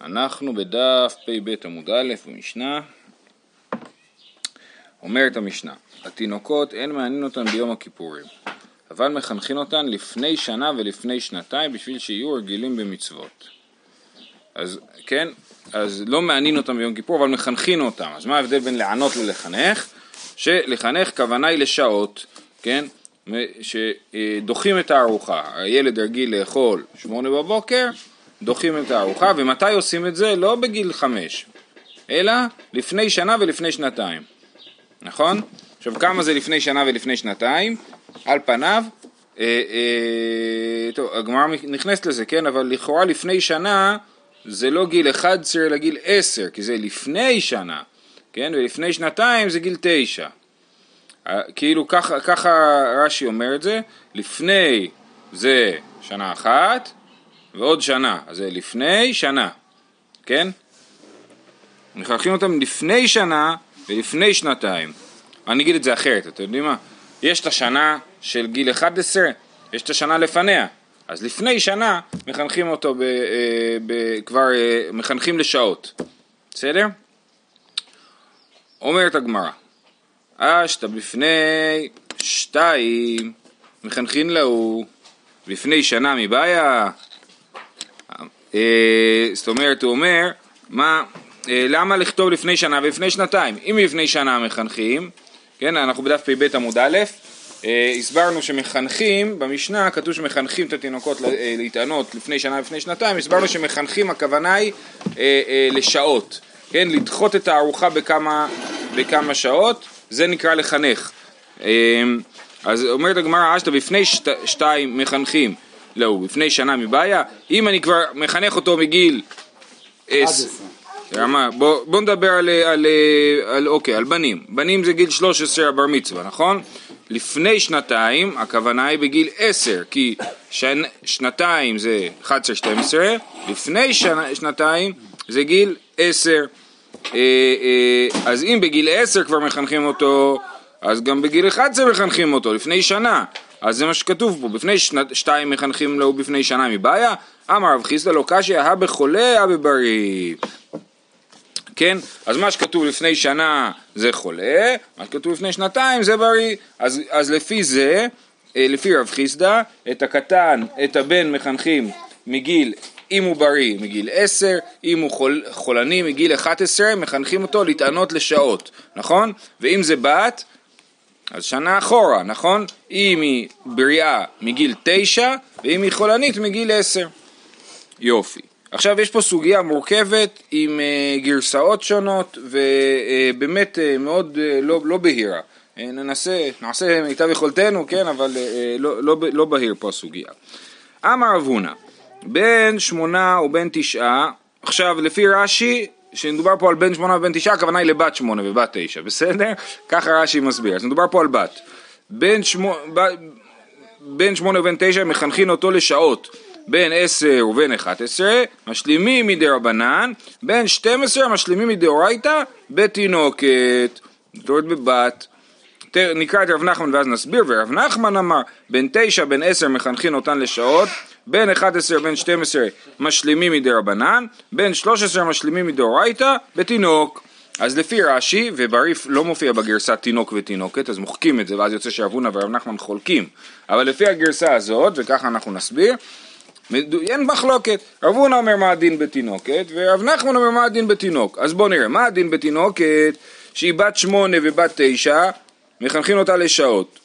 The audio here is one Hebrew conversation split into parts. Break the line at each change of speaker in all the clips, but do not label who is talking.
אנחנו בדף פ"ב עמוד א' במשנה. אומרת המשנה, התינוקות אין מעניין אותן ביום הכיפורים, אבל מחנכין אותן לפני שנה ולפני שנתיים בשביל שיהיו רגילים במצוות. אז כן, אז לא מעניין אותם ביום כיפור, אבל מחנכין אותם. אז מה ההבדל בין לענות ללחנך? שלחנך כוונה היא לשעות, כן? שדוחים את הארוחה. הילד רגיל לאכול שמונה בבוקר, דוחים את הארוחה, ומתי עושים את זה? לא בגיל חמש, אלא לפני שנה ולפני שנתיים, נכון? עכשיו כמה זה לפני שנה ולפני שנתיים? על פניו, אה, אה, טוב, הגמרא נכנסת לזה, כן? אבל לכאורה לפני שנה זה לא גיל 11 אלא גיל 10, כי זה לפני שנה, כן? ולפני שנתיים זה גיל 9. אה, כאילו ככה, ככה רש"י אומר את זה, לפני זה שנה אחת, ועוד שנה, אז זה לפני שנה, כן? מחנכים אותם לפני שנה ולפני שנתיים. אני אגיד את זה אחרת, אתם יודעים מה? יש את השנה של גיל 11, יש את השנה לפניה. אז לפני שנה מחנכים אותו, ב, אה, ב, כבר אה, מחנכים לשעות, בסדר? אומרת הגמרא, אשתא בפני שתיים מחנכין להו, לפני שנה מבעיה, זאת אומרת, הוא אומר, מה, אה, למה לכתוב לפני שנה ולפני שנתיים? אם לפני שנה מחנכים, כן, אנחנו בדף פ"ב עמוד א', אה, הסברנו שמחנכים, במשנה כתוב שמחנכים את התינוקות להתענות לפני שנה ולפני שנתיים, הסברנו שמחנכים הכוונה היא לשעות, כן, לדחות את הארוחה בכמה, בכמה שעות, זה נקרא לחנך. אז אומרת הגמרא, אשתא בפני שת, שתיים מחנכים לא, לפני שנה מבעיה, אם אני כבר מחנך אותו מגיל עשר, בוא, בוא נדבר על, על, על, אוקיי, על בנים, בנים זה גיל 13 הבר מצווה, נכון? לפני שנתיים הכוונה היא בגיל 10, כי שנ, שנתיים זה 11-12, לפני שנה, שנתיים זה גיל 10, אה, אה, אז אם בגיל 10 כבר מחנכים אותו, אז גם בגיל 11 מחנכים אותו, לפני שנה. אז זה מה שכתוב פה, בפני שנת, שתיים מחנכים לו בפני שנה מבעיה, אמר רב חיסדא לא קשיא, הא בחולה, הא בבריא. כן? אז מה שכתוב לפני שנה זה חולה, מה שכתוב לפני שנתיים זה בריא. אז, אז לפי זה, אה, לפי רב חיסדא, את הקטן, את הבן מחנכים מגיל, אם הוא בריא מגיל 10, אם הוא חול, חולני מגיל 11, מחנכים אותו להתענות לשעות, נכון? ואם זה בת, אז שנה אחורה, נכון? אם היא בריאה מגיל תשע ואם היא חולנית מגיל עשר. יופי. עכשיו יש פה סוגיה מורכבת עם uh, גרסאות שונות ובאמת uh, מאוד uh, לא, לא בהירה. Uh, ננסה, נעשה מיטב יכולתנו, כן, אבל uh, לא, לא, לא בהיר פה הסוגיה. אמר רב הונא, בין שמונה ובין תשעה, עכשיו לפי רש"י שמדובר פה על בן שמונה ובן תשעה, הכוונה היא לבת שמונה ובת תשע, בסדר? ככה רש"י מסביר. אז מדובר פה על בת. בן, שמו, בן שמונה ובן תשע מחנכין אותו לשעות. בין עשר ובין אחת עשרה, משלימים מדי רבנן, בין שתים עשרה משלימים מדאורייתא בתינוקת. זאת אומרת בבת. נקרא את רב נחמן ואז נסביר, ורב נחמן אמר, בין תשע בין עשר מחנכין אותן לשעות, בין 11 בין 12 משלימים מדי רבנן, בין 13 משלימים מדאורייתא בתינוק. אז לפי רש"י, ובריף לא מופיע בגרסה תינוק ותינוקת, אז מוחקים את זה, ואז יוצא שאבונה ורב נחמן חולקים. אבל לפי הגרסה הזאת, וככה אנחנו נסביר, אין מחלוקת. רב הונא אומר מה הדין בתינוקת, ורב נחמן אומר מה הדין בתינוק. אז בואו נראה, מה הדין בתינוקת שהיא בת שמונה ובת תשע, מחנכים אותה לשעות.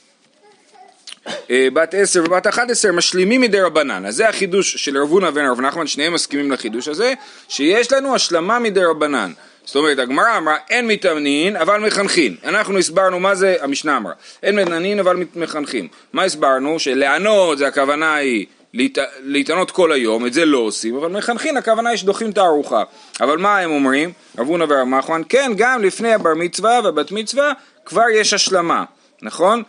אה, בת עשר ובת אחת עשר משלימים מדי רבנן. אז זה החידוש של רב הונא ורב נחמן, שניהם מסכימים לחידוש הזה, שיש לנו השלמה מדי רבנן. זאת אומרת, הגמרא אמרה, אין מתאמנין אבל מחנכין. אנחנו הסברנו מה זה, המשנה אמרה, אין מתאמנין אבל מחנכים. מה הסברנו? שלענות זה הכוונה היא להת... להתענות כל היום, את זה לא עושים, אבל מחנכין הכוונה היא שדוחים את הארוחה. אבל מה הם אומרים? רב הונא ורב נחמן, כן, גם לפני הבר מצווה והבת מצווה כבר יש השלמה, נכון?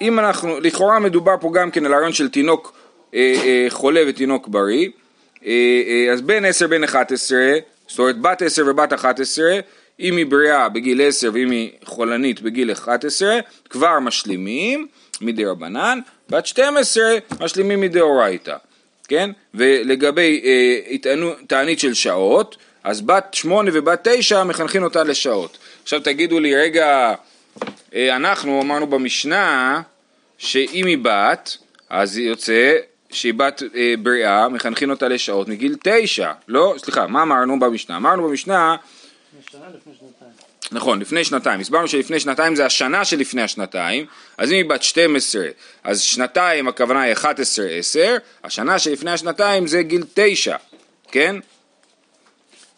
אם אנחנו, לכאורה מדובר פה גם כן על הרעיון של תינוק אה, אה, חולה ותינוק בריא, אה, אה, אז בין 10 בין 11, זאת אומרת בת 10 ובת 11, אם היא בריאה בגיל 10 ואם היא חולנית בגיל 11, כבר משלימים מדי רבנן, בת 12 משלימים מדאורייתא. כן? ולגבי אה, תענית של שעות, אז בת שמונה ובת תשע מחנכים אותה לשעות. עכשיו תגידו לי, רגע, אנחנו אמרנו במשנה שאם היא בת, אז יוצא שהיא בת אה, בריאה, מחנכים אותה לשעות מגיל תשע. לא, סליחה, מה אמרנו במשנה? אמרנו במשנה... נכון, לפני שנתיים. הסברנו שלפני שנתיים זה השנה שלפני השנתיים, אז אם היא בת 12, אז שנתיים הכוונה היא 11-10, השנה שלפני השנתיים זה גיל 9, כן?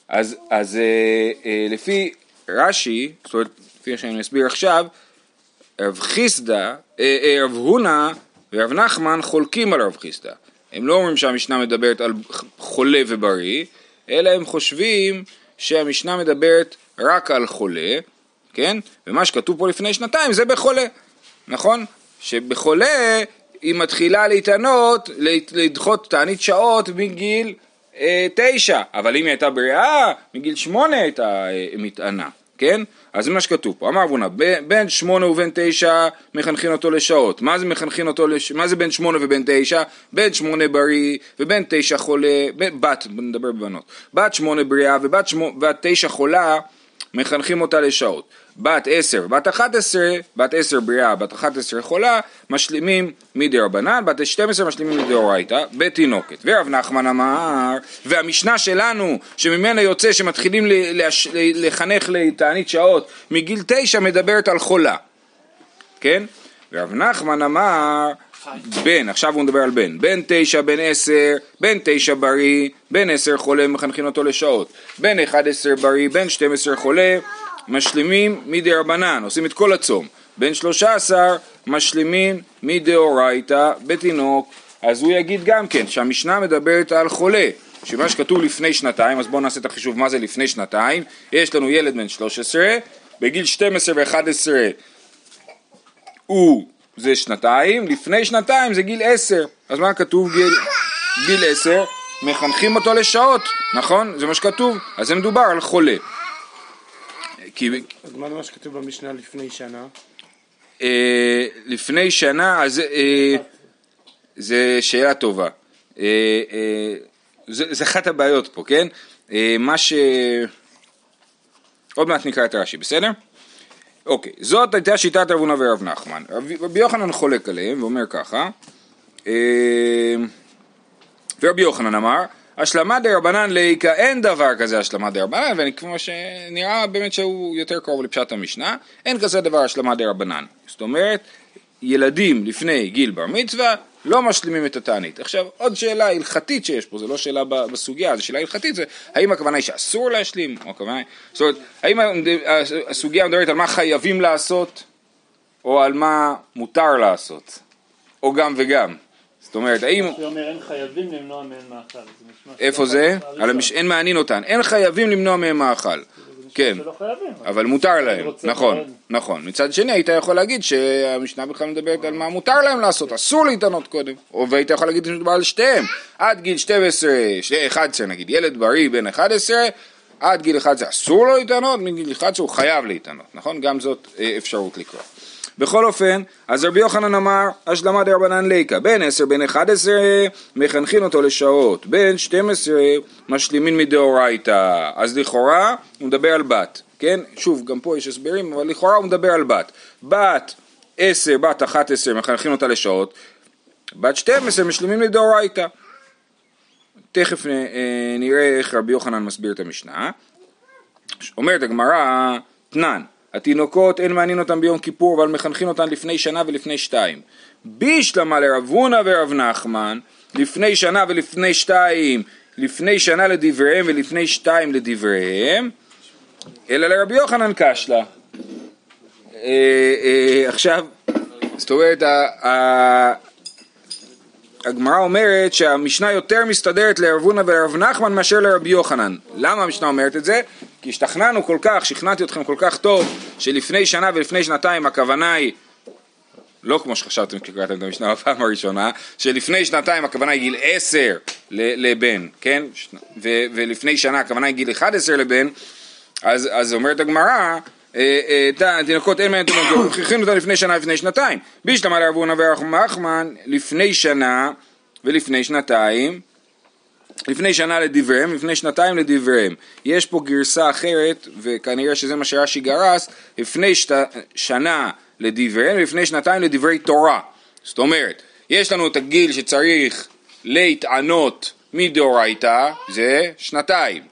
אז, אז אה, אה, לפי רש"י, זאת אומרת, לפי שאני אסביר עכשיו, רב חיסדא, אה, אה, רב הונא ורב נחמן חולקים על רב חיסדא. הם לא אומרים שהמשנה מדברת על חולה ובריא, אלא הם חושבים שהמשנה מדברת רק על חולה, כן? ומה שכתוב פה לפני שנתיים זה בחולה, נכון? שבחולה היא מתחילה להתענות, לדחות תענית שעות מגיל אה, תשע, אבל אם היא הייתה בריאה, מגיל שמונה הייתה אה, מתענה, כן? אז זה מה שכתוב פה, אמר אבונה, בין שמונה ובין תשע מחנכים אותו לשעות, מה זה מחנכים אותו, לש... מה זה בין שמונה ובין תשע? בין שמונה בריא ובין תשע חולה, בין, בת, נדבר בבנות, בת שמונה בריאה ובת שמו, תשע חולה מחנכים אותה לשעות. בת עשר, בת אחת עשרה, בת עשר בריאה, בת אחת עשרה חולה, משלימים מדי רבנן, בת שתים עשרה משלימים מדאורייתא, בתינוקת. ורב נחמן אמר, והמשנה שלנו, שממנה יוצא שמתחילים לחנך לתענית שעות מגיל תשע, מדברת על חולה. כן? ורב נחמן אמר, בן, עכשיו הוא מדבר על בן, בן תשע, בן עשר, בן תשע בריא, בן עשר חולה, מחנכים אותו לשעות, בן אחד עשר בריא, בן שתים עשר חולה, משלימים מדי רבנן, עושים את כל הצום, בן שלושה עשר משלימים מדאורייתא בתינוק, אז הוא יגיד גם כן שהמשנה מדברת על חולה, שמה שכתוב לפני שנתיים, אז בואו נעשה את החישוב מה זה לפני שנתיים, יש לנו ילד בן 13, בגיל 12 ו-11 הוא זה שנתיים, לפני שנתיים זה גיל עשר. אז מה כתוב גיל, גיל עשר? מחנכים אותו לשעות, נכון? זה מה שכתוב. אז זה מדובר על חולה.
כי... אז מה מה שכתוב במשנה לפני שנה?
אה, לפני שנה, אז אה, זה שאלה טובה. אה, אה, זה, זה אחת הבעיות פה, כן? אה, מה ש... עוד מעט נקרא את רש"י, בסדר? אוקיי, זאת הייתה שיטת רב הונא ורב נחמן. רבי יוחנן חולק עליהם ואומר ככה, אה, ורבי יוחנן אמר, השלמה דה רבנן לאיכא אין דבר כזה השלמה דה רבנן, וכמו שנראה באמת שהוא יותר קרוב לפשט המשנה, אין כזה דבר השלמה דה רבנן. זאת אומרת, ילדים לפני גיל בר מצווה לא משלימים את התענית. עכשיו, עוד שאלה הלכתית שיש פה, זו לא שאלה בסוגיה, זו שאלה הלכתית, זה האם הכוונה היא שאסור להשלים, או הכוונה היא, זאת אומרת, האם הסוגיה מדברת על מה חייבים לעשות, או על מה מותר לעשות, או גם וגם. זאת אומרת, האם...
הוא אומר, אין חייבים למנוע מהם מאכל.
איפה זה? אין מעניין אותן. אין חייבים למנוע מהם מאכל. כן, אבל מותר להם, נכון, נכון. מצד שני היית יכול להגיד שהמשנה בכלל מדברת על מה מותר להם לעשות, אסור להתענות קודם, או והיית יכול להגיד שמדובר על שתיהם, עד גיל 12, 11 נגיד, ילד בריא בן 11, עד גיל 11 אסור לו להתענות, מגיל 11 הוא חייב להתענות, נכון? גם זאת אה, אפשרות לקרוא. בכל אופן, אז רבי יוחנן אמר, השלמה דרבנן ליקה, עשר, בן אחד עשר, מחנכין אותו לשעות, שתים עשרה, משלימין מדאורייתא. אז לכאורה, הוא מדבר על בת, כן? שוב, גם פה יש הסברים, אבל לכאורה הוא מדבר על בת. בת עשר, בת אחת עשר, מחנכין אותה לשעות, בת שתים עשר, משלימים מדאורייתא. תכף אה, נראה איך רבי יוחנן מסביר את המשנה. אומרת הגמרא, תנן, התינוקות אין מעניין אותם ביום כיפור אבל מחנכים אותם לפני שנה ולפני שתיים. בישלמה לרב הונא ורב נחמן לפני שנה ולפני שתיים לפני שנה לדבריהם ולפני שתיים לדבריהם אלא לרבי יוחנן קשלה. אה, אה, עכשיו, זאת אומרת, הגמרא אומרת שהמשנה יותר מסתדרת לרב הונא ולרב נחמן מאשר לרבי יוחנן. למה המשנה אומרת את זה? כי השתכנענו כל כך, שכנעתי אתכם כל כך טוב, שלפני שנה ולפני שנתיים הכוונה היא לא כמו שחשבתם כשקראתם את המשנה בפעם הראשונה, שלפני שנתיים הכוונה היא גיל עשר לבן, כן? ו- ולפני שנה הכוונה היא גיל אחד עשר לבן, אז, אז אומרת הגמרא, אה, אה, תינוקות אין מהם תינוקות, הכינו אותם לפני שנה ולפני שנתיים. בישלמה לרבונה ורחמן לפני שנה ולפני שנתיים, לפני שנה לדבריהם, לפני שנתיים לדבריהם. יש פה גרסה אחרת, וכנראה שזה מה שרש"י גרס, לפני שת, שנה לדבריהם, לפני שנתיים לדברי תורה. זאת אומרת, יש לנו את הגיל שצריך להתענות מדאורייתא, זה שנתיים,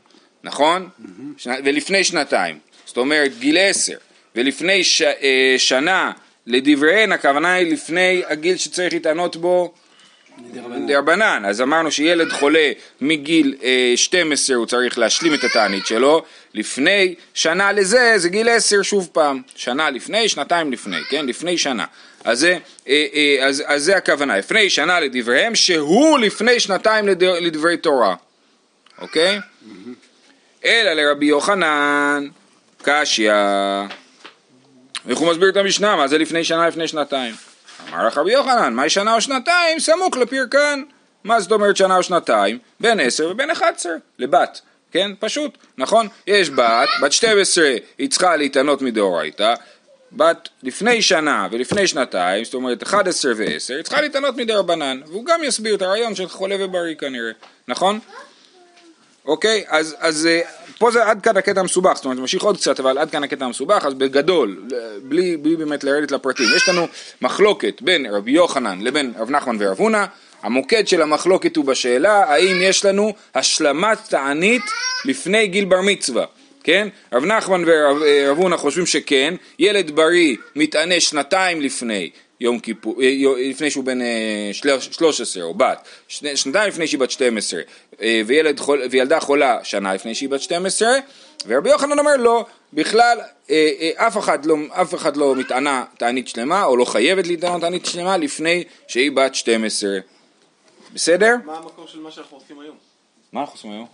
נכון? Mm-hmm. שנה, ולפני שנתיים, זאת אומרת גיל עשר, ולפני ש, אה, שנה לדבריהן, הכוונה היא לפני הגיל שצריך להתענות בו דרבנן. אז אמרנו שילד חולה מגיל אה, 12 הוא צריך להשלים את התענית שלו, לפני שנה לזה זה גיל 10 שוב פעם, שנה לפני, שנתיים לפני, כן? לפני שנה. אז זה, אה, אה, אז, אז זה הכוונה, לפני שנה לדבריהם, שהוא לפני שנתיים לד, לדברי תורה, אוקיי? אלא לרבי יוחנן, קשיא. איך הוא מסביר את המשנה? מה זה לפני שנה, לפני שנתיים? אמר לך רבי יוחנן, מהי שנה או שנתיים? סמוך לפרקן. מה זאת אומרת שנה או שנתיים? בין עשר ובין אחד עשר, לבת. כן? פשוט, נכון? יש בת, בת 12 היא צריכה להתענות מדאורייתא, בת לפני שנה ולפני שנתיים, זאת אומרת 11 ו-10, היא צריכה להתענות מדי רבנן, והוא גם יסביר את הרעיון של חולה ובריא כנראה, נכון? אוקיי? אז, אז אה, פה זה עד כאן הקטע המסובך, זאת אומרת, ממשיך עוד קצת, אבל עד כאן הקטע המסובך, אז בגדול, בלי, בלי באמת לרדת לפרטים, יש לנו מחלוקת בין רבי יוחנן לבין רב נחמן ורב הונא, המוקד של המחלוקת הוא בשאלה האם יש לנו השלמת תענית לפני גיל בר מצווה. כן? רב נחמן ורב אה, הונא חושבים שכן, ילד בריא מתענה שנתיים לפני יום כיפור, אה, לפני שהוא בן 13 או בת, שנתיים לפני שהיא בת 12, אה, וילד וילדה חולה שנה לפני שהיא בת 12, ורבי יוחנן אומר לא, בכלל אף אחד לא, אף אחד לא מתענה תענית שלמה, או לא חייבת להתענות תענית שלמה לפני שהיא בת 12. בסדר?
מה המקור של מה שאנחנו עושים היום?
מה אנחנו עושים היום?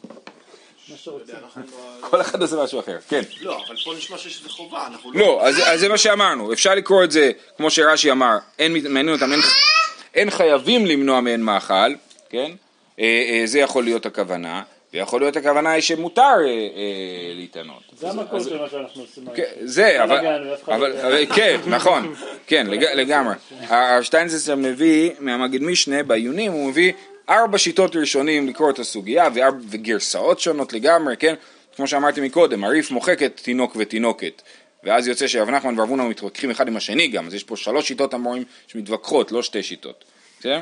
כל אחד עושה משהו אחר, כן.
לא, אבל פה נשמע שיש איזה חובה, אנחנו
לא... לא, אז זה מה שאמרנו, אפשר לקרוא את זה, כמו שרש"י אמר, אין מעניין אותם, אין חייבים למנוע מהן מאכל, כן? אה, אה, זה יכול להיות הכוונה, ויכול להיות הכוונה היא שמותר אה, להתענות.
זה המקור של מה שאנחנו עושים.
כן, זה, אבל, כן, נכון, כן, לגמרי. הרב שטיינזלצר מביא מהמגיד משנה בעיונים, הוא מביא ארבע שיטות ראשונים לקרוא את הסוגיה וגרסאות שונות לגמרי, כן? כמו שאמרתי מקודם, הריף מוחק את תינוק ותינוקת. ואז יוצא שרב נחמן ורב הונא מתווכחים אחד עם השני גם, אז יש פה שלוש שיטות המורים שמתווכחות, לא שתי שיטות, בסדר?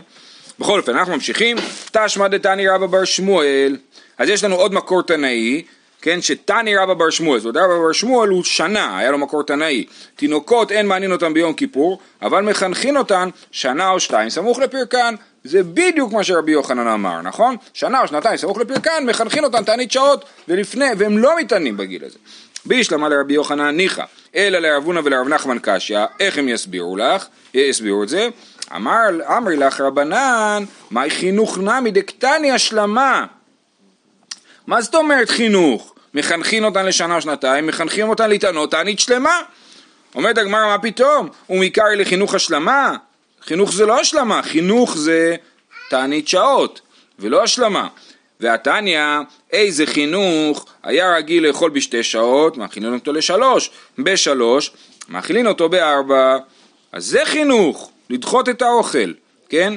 בכל אופן, אנחנו ממשיכים, תשמע דתני רבא בר שמואל, אז יש לנו עוד מקור תנאי, כן, שתני רבא בר שמואל, זאת אומרת רבא בר שמואל הוא שנה, היה לו מקור תנאי, תינוקות אין מעניין אותם ביום כיפור, אבל מחנכין אותן שנה או שתיים סמוך לפרקן, זה בדיוק מה שרבי יוחנן אמר, נכון? שנה או שנתיים סמוך לפרקן, מחנכין אותן תענית שעות, ולפני, והם לא מתענים בגיל הזה. בישלמה לרבי יוחנן ניחא, אלא לרב הונא ולרב נחמן קשיא, איך הם יסבירו לך, יסבירו את זה? אמר, אמרי לך רבנן, מהי חינוך נמי דקטני השלמה. מה זאת אומרת חינוך? מחנכים אותן לשנה או שנתיים, מחנכים אותן להתענות תענית שלמה. אומרת הגמרא, מה פתאום? ומעיקר לחינוך השלמה? חינוך זה לא השלמה, חינוך זה תענית שעות, ולא השלמה. והתניא, איזה חינוך היה רגיל לאכול בשתי שעות, מאכילים אותו לשלוש, בשלוש, מאכילים אותו בארבע, אז זה חינוך, לדחות את האוכל, כן?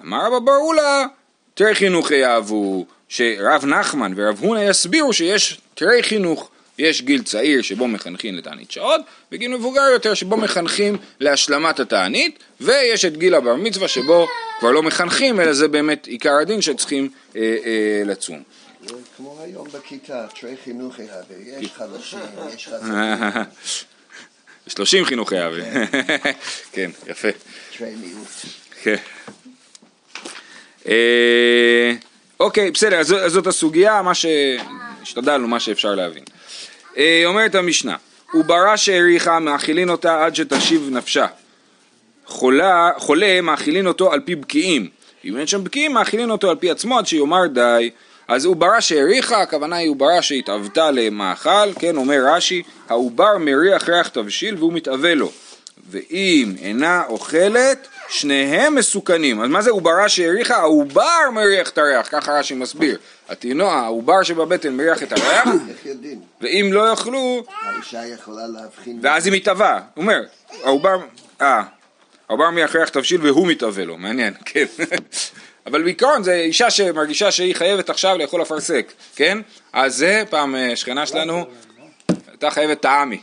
אמר רבא ברולה, תרי חינוך יאהבו, שרב נחמן ורב הונא יסבירו שיש תרי חינוך, יש גיל צעיר שבו מחנכים לתענית שעות, וגיל מבוגר יותר שבו מחנכים להשלמת התענית, ויש את גיל הבר מצווה שבו כבר לא מחנכים, אלא זה באמת עיקר הדין שצריכים אה, אה, לצום.
כמו היום בכיתה, תרי חינוך יהווה, יש חלשים, יש חזקים.
שלושים חינוך יהווה, כן, יפה.
תרי מיעוט.
כן. אה, אוקיי, בסדר, אז זאת הסוגיה, מה שהשתדלנו, מה שאפשר להבין. אה, אומרת המשנה, וברא שהאריכה מאכילין אותה עד שתשיב נפשה. חולה, חולה מאכילין אותו על פי בקיאים. אם אין שם בקיאים מאכילין אותו על פי עצמו עד שיאמר די. אז עוברה שהאריכה, הכוונה היא עוברה שהתאבתה למאכל, כן, אומר רש"י, העובר מריח ריח תבשיל והוא מתאבה לו. ואם אינה אוכלת, שניהם מסוכנים. אז מה זה עוברה שהאריכה? העובר מריח את הריח, ככה רש"י מסביר. התינוע, העובר שבבטן מריח את הריח,
איך יודעים?
ואם לא יאכלו,
האישה יכולה להבחין.
ואז היא מתאבה. הוא אומר, העובר, אה, העובר מריח ריח תבשיל והוא מתאבה לו, מעניין, כן. אבל בעיקרון זה אישה שמרגישה שהיא חייבת עכשיו לאכול אפרסק, כן? אז זה פעם אה, שכנה שלנו הייתה חייבת טעמי,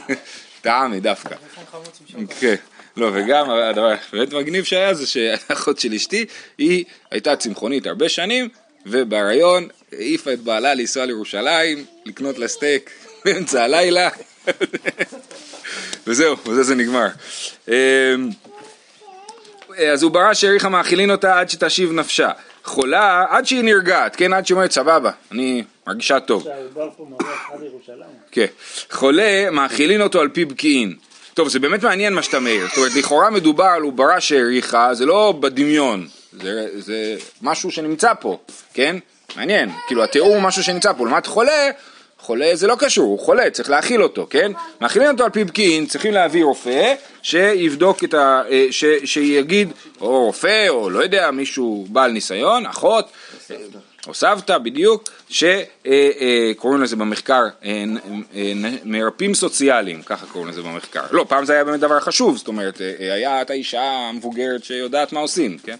טעמי דווקא. כן. לא, וגם הדבר באמת מגניב שהיה זה שהאחות של אשתי, היא הייתה צמחונית הרבה שנים, ובהריון העיפה את בעלה לנסוע לירושלים, לקנות לה סטייק באמצע הלילה, וזהו, וזה זה נגמר. אמ, אז הוא ברא שהעריכה מאכילין אותה עד שתשיב נפשה. חולה עד שהיא נרגעת, כן, עד שהיא אומרת סבבה, אני מרגישה טוב. כן. חולה מאכילין אותו על פי בקיעין. טוב, זה באמת מעניין מה שאתה מעיר. זאת אומרת, לכאורה מדובר על עוברה שהעריכה, זה לא בדמיון, זה, זה משהו שנמצא פה, כן? מעניין. כאילו, התיאור הוא משהו שנמצא פה. לעומת חולה, חולה זה לא קשור, הוא חולה, צריך להאכיל אותו, כן? מאכילים אותו על פי בקיעין, צריכים להביא רופא שיבדוק את ה... אה, ש, שיגיד, או רופא, או לא יודע, מישהו בעל ניסיון, אחות, או סבתא בדיוק, שקוראים לזה במחקר אה, מרפאים סוציאליים, ככה קוראים לזה במחקר. לא, פעם זה היה באמת דבר חשוב, זאת אומרת, היה את האישה המבוגרת שיודעת מה עושים, כן?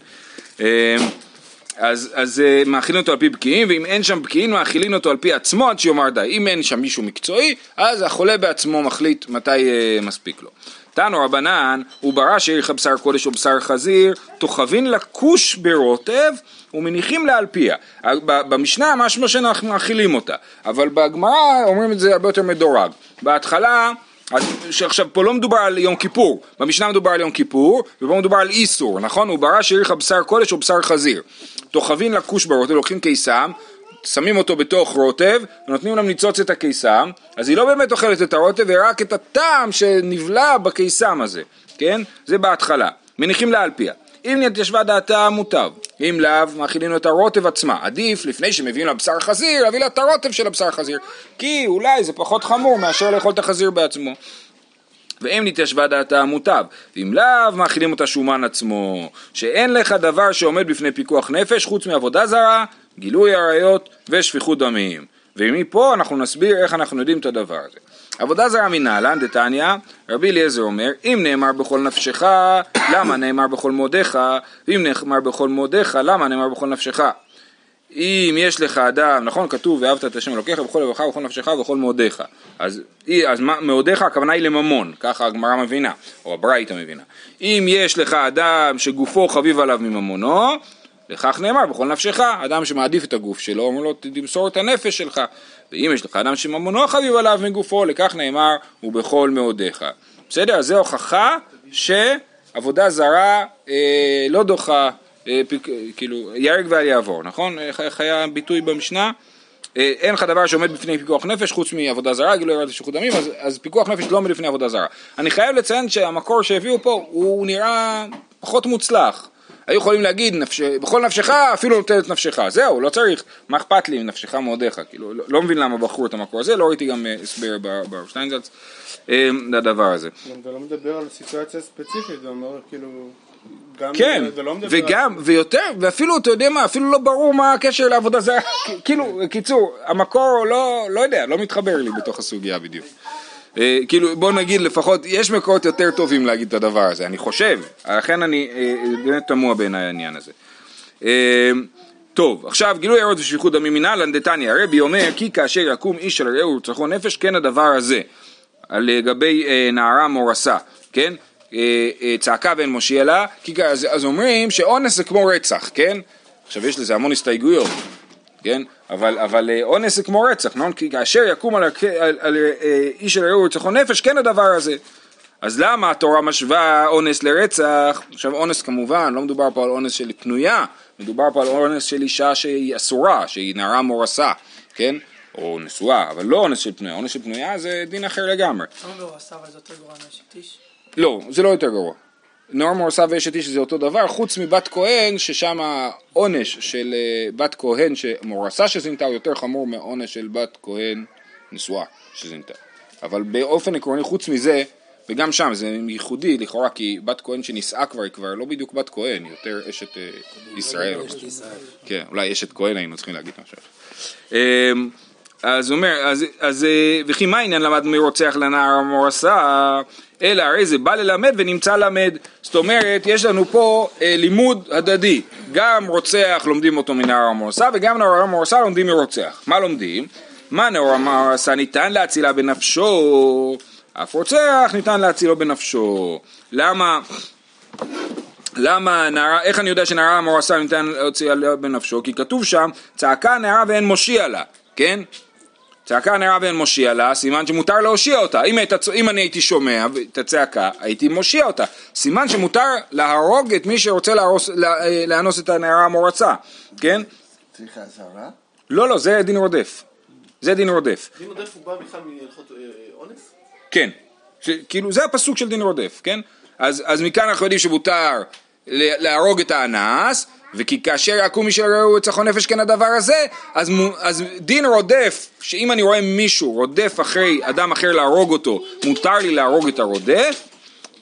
אז, אז מאכילים אותו על פי בקיעים, ואם אין שם בקיעים מאכילים אותו על פי עצמו עד שיאמר די. אם אין שם מישהו מקצועי, אז החולה בעצמו מחליט מתי מספיק לו. תנו רבנן, הוא ברא שאיריך בשר קודש או בשר חזיר, תוכבין לכוש ברוטב ומניחים לאלפיה. במשנה משמע שאנחנו מאכילים אותה, אבל בגמרא אומרים את זה הרבה יותר מדורג. בהתחלה עכשיו פה לא מדובר על יום כיפור, במשנה מדובר על יום כיפור, ופה מדובר על איסור, נכון? הוא ברא שיריך בשר קודש או בשר חזיר. תוכבין לכוש ברוטב, לוקחים קיסם, שמים אותו בתוך רוטב, ונותנים להם ניצוץ את הקיסם, אז היא לא באמת אוכלת את הרוטב, אלא רק את הטעם שנבלע בקיסם הזה, כן? זה בהתחלה. מניחים לאלפיה. אם נתיישבה דעתה מוטב, אם לאו מאכילים לו את הרוטב עצמה, עדיף לפני שמביאים לה בשר חזיר, להביא לה את הרוטב של הבשר חזיר, כי אולי זה פחות חמור מאשר לאכול את החזיר בעצמו. ואם נתיישבה דעתה מוטב, ואם לאו מאכילים אותה שומן עצמו, שאין לך דבר שעומד בפני פיקוח נפש חוץ מעבודה זרה, גילוי עריות ושפיכות דמים. ומפה אנחנו נסביר איך אנחנו יודעים את הדבר הזה. עבודה זרה מנהלן דתניא, רבי אליעזר אומר, אם נאמר בכל נפשך, למה נאמר בכל מודיך, ואם נאמר בכל מודיך, למה נאמר בכל נפשך. אם יש לך אדם, נכון, כתוב ואהבת את השם אלוקיך בכל לבבך ובכל נפשך ובכל מאודיך. אז, אז מאודיך הכוונה היא לממון, ככה הגמרא מבינה, או הברייתא מבינה. אם יש לך אדם שגופו חביב עליו מממונו, לכך נאמר בכל נפשך, אדם שמעדיף את הגוף שלו, אומר לו תמסור את הנפש שלך. ואם יש לך אדם שממונו חביב עליו מגופו, לכך נאמר ובכל מאודיך. בסדר? אז זו הוכחה שעבודה זרה אה, לא דוחה, אה, פיק, כאילו, יהרג ואל יעבור, נכון? איך היה ביטוי במשנה? אה, אין לך דבר שעומד בפני פיקוח נפש חוץ מעבודה זרה, גילוי ירד ושפיכות דמים, אז, אז פיקוח נפש לא עומד בפני עבודה זרה. אני חייב לציין שהמקור שהביאו פה הוא נראה פחות מוצלח. היו יכולים להגיד, נפש... בכל נפשך אפילו נותן את נפשך, זהו, לא צריך, מה אכפת לי אם נפשך מאודיך, כאילו, לא, לא מבין למה בחרו את המקור הזה, לא ראיתי גם אה, הסבר ברב שטיינזלץ אה, לדבר הזה.
אתה לא מדבר על סיטואציה ספציפית, זה אומר כאילו... גם
כן,
לא
וגם, על... ויותר, ואפילו, אתה יודע מה, אפילו לא ברור מה הקשר לעבודה. זרה, כאילו, קיצור, המקור לא, לא יודע, לא מתחבר לי בתוך הסוגיה בדיוק. אה, כאילו בוא נגיד לפחות יש מקורות יותר טובים להגיד את הדבר הזה, אני חושב, לכן אני אה, באמת תמוה בעיניי העניין הזה. אה, טוב, עכשיו גילוי ערות ושפיכות דמים מנהלן דתניא, הרבי אומר כי כאשר יקום איש על רעהו ורצחו נפש כן הדבר הזה, לגבי נערה מורסה, כן? צעקה ואין מושיע לה, אז אומרים שאונס זה כמו רצח, כן? עכשיו יש לזה המון הסתייגויות, כן? אבל, אבל אה, אונס זה כמו רצח, נכון? כי כאשר יקום על, על, על אה, איש של רעהו רצחו נפש, כן הדבר הזה. אז למה התורה משווה אונס לרצח? עכשיו אונס כמובן, לא מדובר פה על אונס של פנויה, מדובר פה על אונס של אישה שהיא אסורה, שהיא נערה מורסה, כן? או נשואה, אבל לא אונס של פנויה, אונס של פנויה זה דין אחר לגמרי.
למה מורסה אבל זה יותר גרוע מאשת איש?
לא, זה לא יותר גרוע. נוער מורסה ואשת איש זה אותו דבר, חוץ מבת כהן, ששם העונש של אה, בת כהן שמורסה שזינתה הוא יותר חמור מעונש של בת כהן נשואה שזינתה. אבל באופן עקרוני, חוץ מזה, וגם שם זה ייחודי לכאורה, כי בת כהן שנישאה כבר היא כבר לא בדיוק בת כהן, היא יותר אשת אה, ישראל. כן, אולי אשת כהן היינו צריכים להגיד משהו. אז הוא אומר, אז, אז אה, וכי מה העניין למד מרוצח לנער המורסה? אלא הרי זה בא ללמד ונמצא למד. זאת אומרת, יש לנו פה אה, לימוד הדדי. גם רוצח לומדים אותו מנער המורסה וגם נער המורסה לומדים מרוצח. מה לומדים? מה נער המורסה ניתן להצילה בנפשו? אף רוצח ניתן להצילו בנפשו. למה? למה נערה, איך אני יודע שנערה המורסה ניתן להוציא עליה בנפשו? כי כתוב שם, צעקה נערה ואין מושיע לה, כן? צעקה נערה ואין מושיע לה, סימן שמותר להושיע אותה. אם, היית, אם אני הייתי שומע את הצעקה, הייתי מושיע אותה. סימן שמותר להרוג את מי שרוצה להרוס, לה, לאנוס את הנערה המורסה, כן?
צריך אזהרה?
לא, לא, זה דין רודף. זה דין רודף.
דין עודף הוא בא בכלל מהלכות אה, אונס?
כן. ש, כאילו זה הפסוק של דין רודף, כן? אז, אז מכאן אנחנו יודעים שמותר להרוג את האנס, וכי כאשר יקום מי שראו את צחון נפש כן הדבר הזה, אז, אז דין רודף, שאם אני רואה מישהו רודף אחרי אדם אחר להרוג אותו, מותר לי להרוג את הרודף,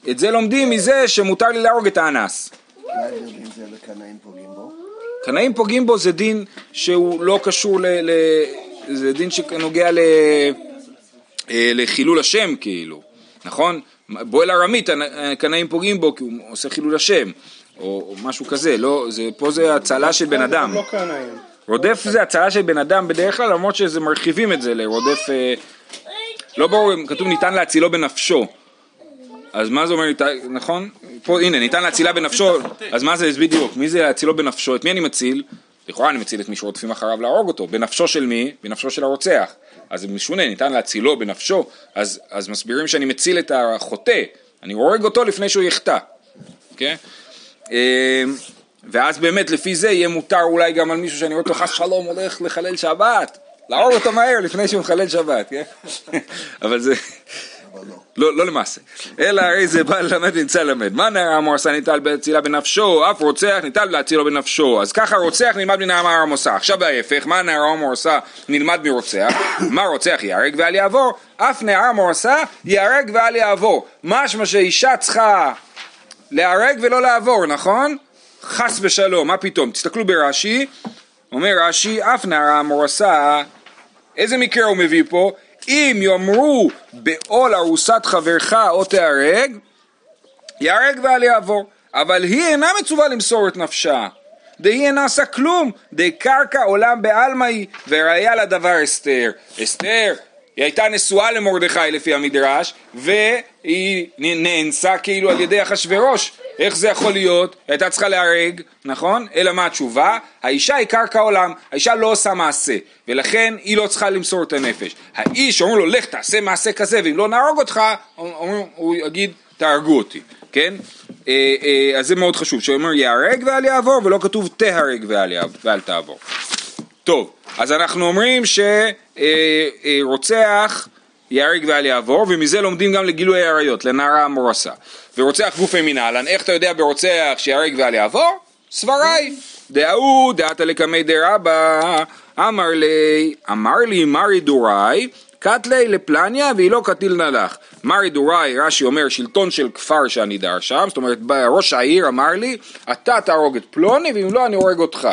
את זה לומדים מזה שמותר לי להרוג את האנס.
בו?
קנאים פוגעים בו זה דין שהוא לא קשור ל... ל זה דין שנוגע ל... אה, לחילול השם כאילו, נכון? בועל ארמית, הקנאים פוגעים בו כי הוא עושה חילול השם, או, או משהו כזה, לא, זה, פה זה הצלה של בן אדם.
לא קנאים.
רודף זה הצלה של בן אדם בדרך כלל, למרות שזה מרחיבים את זה לרודף, אה, לא ברור, כתוב ניתן להצילו בנפשו. אז מה זה אומר, נכון? פה, הנה, ניתן להצילה בנפשו, אז מה זה, בדיוק, מי זה להצילו בנפשו? את מי אני מציל? לכאורה אני מציל את מי שרודפים אחריו להרוג אותו, בנפשו של מי? בנפשו של הרוצח. אז זה משונה, ניתן להצילו בנפשו, אז, אז מסבירים שאני מציל את החוטא, אני הורג אותו לפני שהוא יחטא, כן? אמ, ואז באמת לפי זה יהיה מותר אולי גם על מישהו שאני רואה אותו חס שלום הולך לחלל שבת, להרוג אותו מהר לפני שהוא מחלל שבת, כן? אבל זה... לא, לא למעשה. אלא הרי זה בא ללמד ונמצא ללמד. מה נער המורסה ניטל בהצילה בנפשו, אף רוצח ניטל להצילו בנפשו. אז ככה רוצח נלמד מנער המורסה. עכשיו ההפך, מה נער המורסה נלמד מרוצח? מה רוצח ייהרג ואל יעבור? אף נער המורסה ייהרג ואל יעבור. משמע שאישה צריכה להיהרג ולא לעבור, נכון? חס ושלום, מה פתאום? תסתכלו ברש"י, אומר רש"י, אף נערה המורסה, איזה מקרה הוא מביא פה? אם יאמרו בעול ארוסת חברך או תיהרג, ייהרג ואל יעבור. אבל היא אינה מצווה למסור את נפשה. דהי אינה עשה כלום, די קרקע עולם בעלמא היא, וראיה לדבר אסתר. אסתר, היא הייתה נשואה למרדכי לפי המדרש, והיא נאנסה כאילו על ידי אחשורוש. איך זה יכול להיות? היא הייתה צריכה להרג, נכון? אלא מה התשובה? האישה היא קרקע עולם, האישה לא עושה מעשה, ולכן היא לא צריכה למסור את הנפש. האיש אומרים לו לך תעשה מעשה כזה, ואם לא נהרוג אותך, אומרים, הוא יגיד תהרגו אותי, כן? אה, אה, אז זה מאוד חשוב, שאומר ייהרג ואל יעבור, ולא כתוב תהרג ואל תעבור. טוב, אז אנחנו אומרים שרוצח ייהרג ואל יעבור, ומזה לומדים גם לגילוי עריות, לנערה המורסה. ורוצח גופי מנהלן, איך אתה יודע ברוצח שיהרג ואל יעבור? סבריי. דהוא דעתא לקמי דרבא, אמר לי, אמר לי מרי דוראי, קטלי לפלניה והיא לא קטיל נלך. מרי דוראי, רש"י אומר, שלטון של כפר שאני דר שם, זאת אומרת, ראש העיר אמר לי, אתה תהרוג את פלוני, ואם לא אני הורג אותך.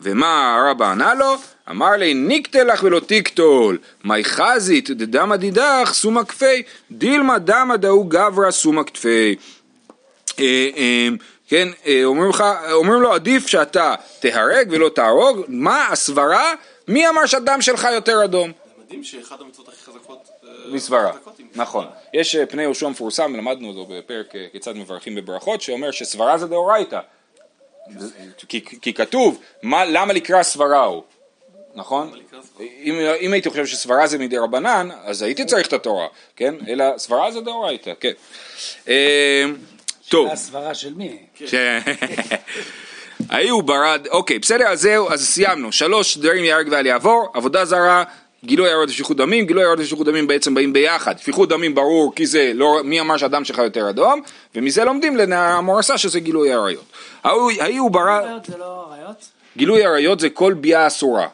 ומה הרבא ענה לו? אמר לי ניקטה לך ולא תקטול, מי חזית דדמא דידך סומא כפי, דילמא דמא דאו גברא סומא כתפי. אה, אה, כן, אה, אומרים, לך, אומרים לו עדיף שאתה תהרג ולא תהרוג, מה הסברה? מי אמר שהדם שלך יותר אדום?
מדהים שאחת המצוות הכי חזקות...
מסברה, נכון. יש פני יהושע מפורסם, למדנו אותו בפרק כיצד מברכים בברכות, שאומר שסברה זה דאורייתא. כי, כי כתוב, מה, למה לקרוא סברה הוא, נכון? אם, אם הייתי חושב שסברה זה מדי רבנן, אז הייתי צריך את התורה, כן? אלא סברה זה דאורייתא, כן. אה, טוב.
הסברה של מי?
ש- ההיא הוא ברד, אוקיי, בסדר, אז זהו, אז סיימנו. שלוש דברים ייהרג ואל יעבור, עבודה זרה, גילוי עריות ושפיכות דמים, גילוי עריות ושפיכות דמים בעצם באים ביחד. שפיכות דמים ברור כי זה לא, מי אמר שהדם שלך יותר אדום, ומזה לומדים למורסה שזה גילוי עריות. ההיא הוא
זה לא?
גילוי עריות זה כל ביאה אסורה.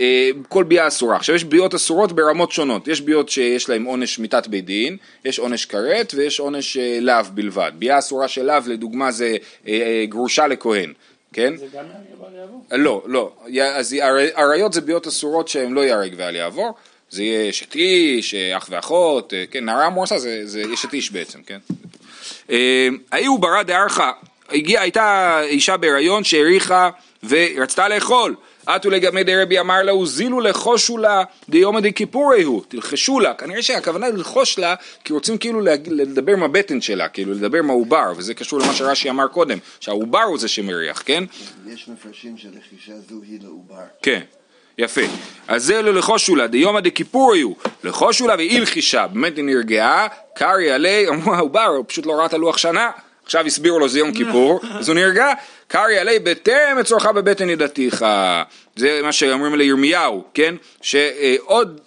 אה, כל ביאה אסורה. עכשיו יש ביאות אסורות ברמות שונות, יש ביאות שיש להן עונש מיתת בית דין, יש עונש כרת ויש עונש אה, לאו בלבד. ביאה אסורה של לאו לדוגמה זה אה, גרושה לכהן, כן?
זה גם ואל יעבור?
לא, לא. י- אז עריות זה ביות אסורות שהן לא ייהרג ואל יעבור. זה יהיה אשת איש, אה, אח ואחות, אה, כן, נערה מורסה זה, זה אשת איש בעצם, כן. אה, ההיא הוא ברא דארכה, הייתה אישה בהיריון שהאריכה ורצתה לאכול. אטו לגמי דרבי אמר לה, הוזילו לחושו לה דיומא דכיפורי הוא, תלחשו לה. כנראה שהכוונה ללחוש לה, כי רוצים כאילו לדבר עם הבטן שלה, כאילו לדבר עם העובר, וזה קשור למה שרש"י אמר קודם, שהעובר הוא זה שמריח, כן?
יש מפרשים שלחישה זו היא לעובר.
כן, יפה. אז זה לא לחושו לה, דיומא דכיפורי הוא, לחושו לה והלחישה, באמת היא נרגעה, קרעי עלי, אמרו העובר, הוא פשוט לא ראה את הלוח שנה, עכשיו הסבירו לו זה יום כיפור, אז הוא נרגע, קרעי עלי בטרם אצורך בבטן ידתיך, זה מה שאומרים לירמיהו, כן, שעוד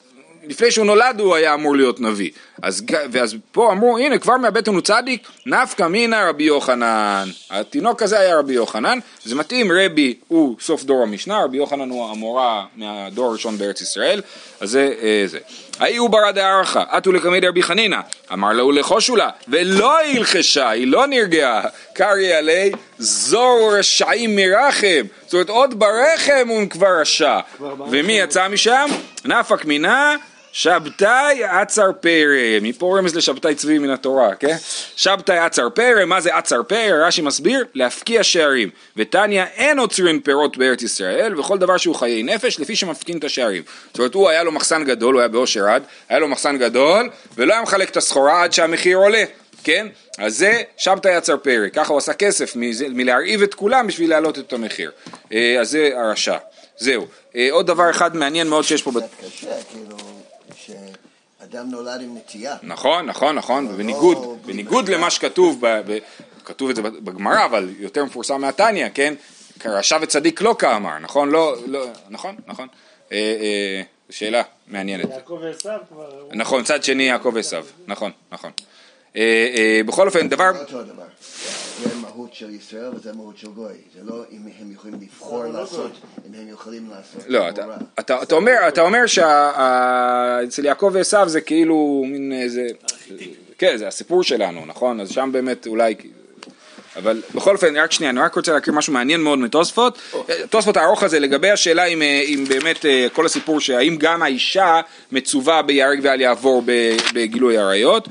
לפני שהוא נולד הוא היה אמור להיות נביא. אז, ואז פה אמרו, הנה כבר מהבטן הוא צדיק, נפקא מינא רבי יוחנן. התינוק הזה היה רבי יוחנן, זה מתאים, רבי הוא סוף דור המשנה, רבי יוחנן הוא המורה מהדור הראשון בארץ ישראל, אז זה אה, זה. ההיא הוא ברא דארכה, אטו לקמי דרבי חנינא, אמר לה ולחושו לה, ולא הלחשה, היא לא נרגעה, קרעי עלי, זור רשעים מרחם, זאת אומרת עוד ברחם הוא כבר רשע. ומי יצא משם? נפק מינה שבתאי עצר פרא, מפה רמז לשבתאי צבי מן התורה, כן? שבתאי עצר פרא, מה זה עצר פרא? רש"י מסביר, להפקיע שערים. ותניא אין עוצרים פירות בארץ ישראל, וכל דבר שהוא חיי נפש, לפי שמפקין את השערים. זאת אומרת, הוא היה לו מחסן גדול, הוא היה באושר עד, היה לו מחסן גדול, ולא היה מחלק את הסחורה עד שהמחיר עולה. כן? אז זה שבתאי עצר פרא, ככה הוא עשה כסף מלהרעיב את כולם בשביל להעלות את המחיר. אה, אז זה הרשע. זהו. אה, עוד דבר אחד מעניין מאוד שיש פה...
קצת קשה, כאילו, שאדם נולד עם נטייה.
נכון, נכון, נכון, ובניגוד,
לא, בלי
בניגוד. למה שכתוב, ב, ב, כתוב את זה בגמרא, אבל יותר מפורסם מהתניא, כן? רשע וצדיק לא כאמר, נכון? לא, לא, נכון, נכון. אה, אה, שאלה מעניינת.
יעקב ועשיו כבר...
נכון, צד שני יעקב עשיו, נכון, נכון. אה, אה, בכל אופן, דבר...
לא אותו דבר. זה מהות של ישראל וזה מהות של גוי. זה לא אם הם יכולים לבחור לעשות, אם הם יכולים לעשות.
לא, אתה, אומר, אתה אומר שאצל יעקב ועשיו זה כאילו מין איזה... כן, זה הסיפור שלנו, נכון? אז שם באמת אולי... אבל בכל אופן, רק שנייה, אני רק רוצה להקריא משהו מעניין מאוד מתוספות. תוספות הארוך הזה לגבי השאלה אם, אה, אם באמת אה, כל הסיפור שהאם גם האישה מצווה ביהרג ואל יעבור ב- בגילוי עריות.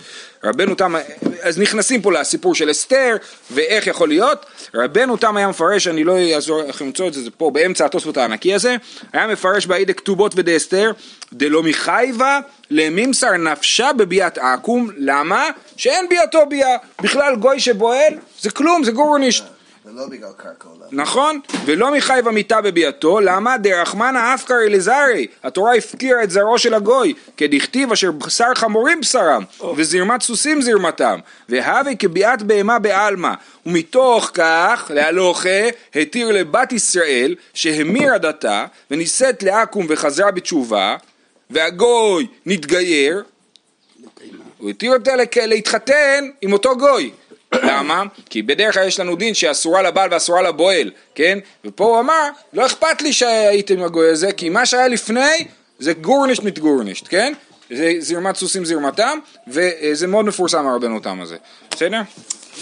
רבנו תם, אז נכנסים פה לסיפור של אסתר ואיך יכול להיות. רבנו תם היה מפרש, אני לא אעזור לכם למצוא את זה, זה פה באמצע התוספות הענקי הזה, היה מפרש באידה כתובות ודאסתר, דלא מחייבה למימסר נפשה בביאת עכו"ם, למה? שאין ביאתו ביאה, בכלל גוי שבועל זה כלום, זה גורנישט.
ולא בגלל קרקע עולם.
נכון, ולא מחייב המיתה בביאתו, למה דרחמנא אפקר אלזרי, התורה הפקירה את זרעו של הגוי, כדכתיב אשר בשר חמורים בשרם, וזרמת סוסים זרמתם, והווה כביאת בהמה בעלמא, ומתוך כך, להלוכה, התיר לבת ישראל, שהמירה דתה, ונישאת לעכו"ם וחזרה בתשובה, והגוי נתגייר, הוא התיר אותה להתחתן עם אותו גוי. למה? כי בדרך כלל יש לנו דין שאסורה לבעל ואסורה לבועל, כן? ופה הוא אמר, לא אכפת לי שהייתם עם הגוי הזה, כי מה שהיה לפני זה גורנישט מתגורנישט, כן? זה זרמת סוסים זרמתם, וזה מאוד מפורסם הרבנו תם הזה. בסדר?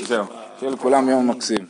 זהו. שיהיה לכולם יום מקסים.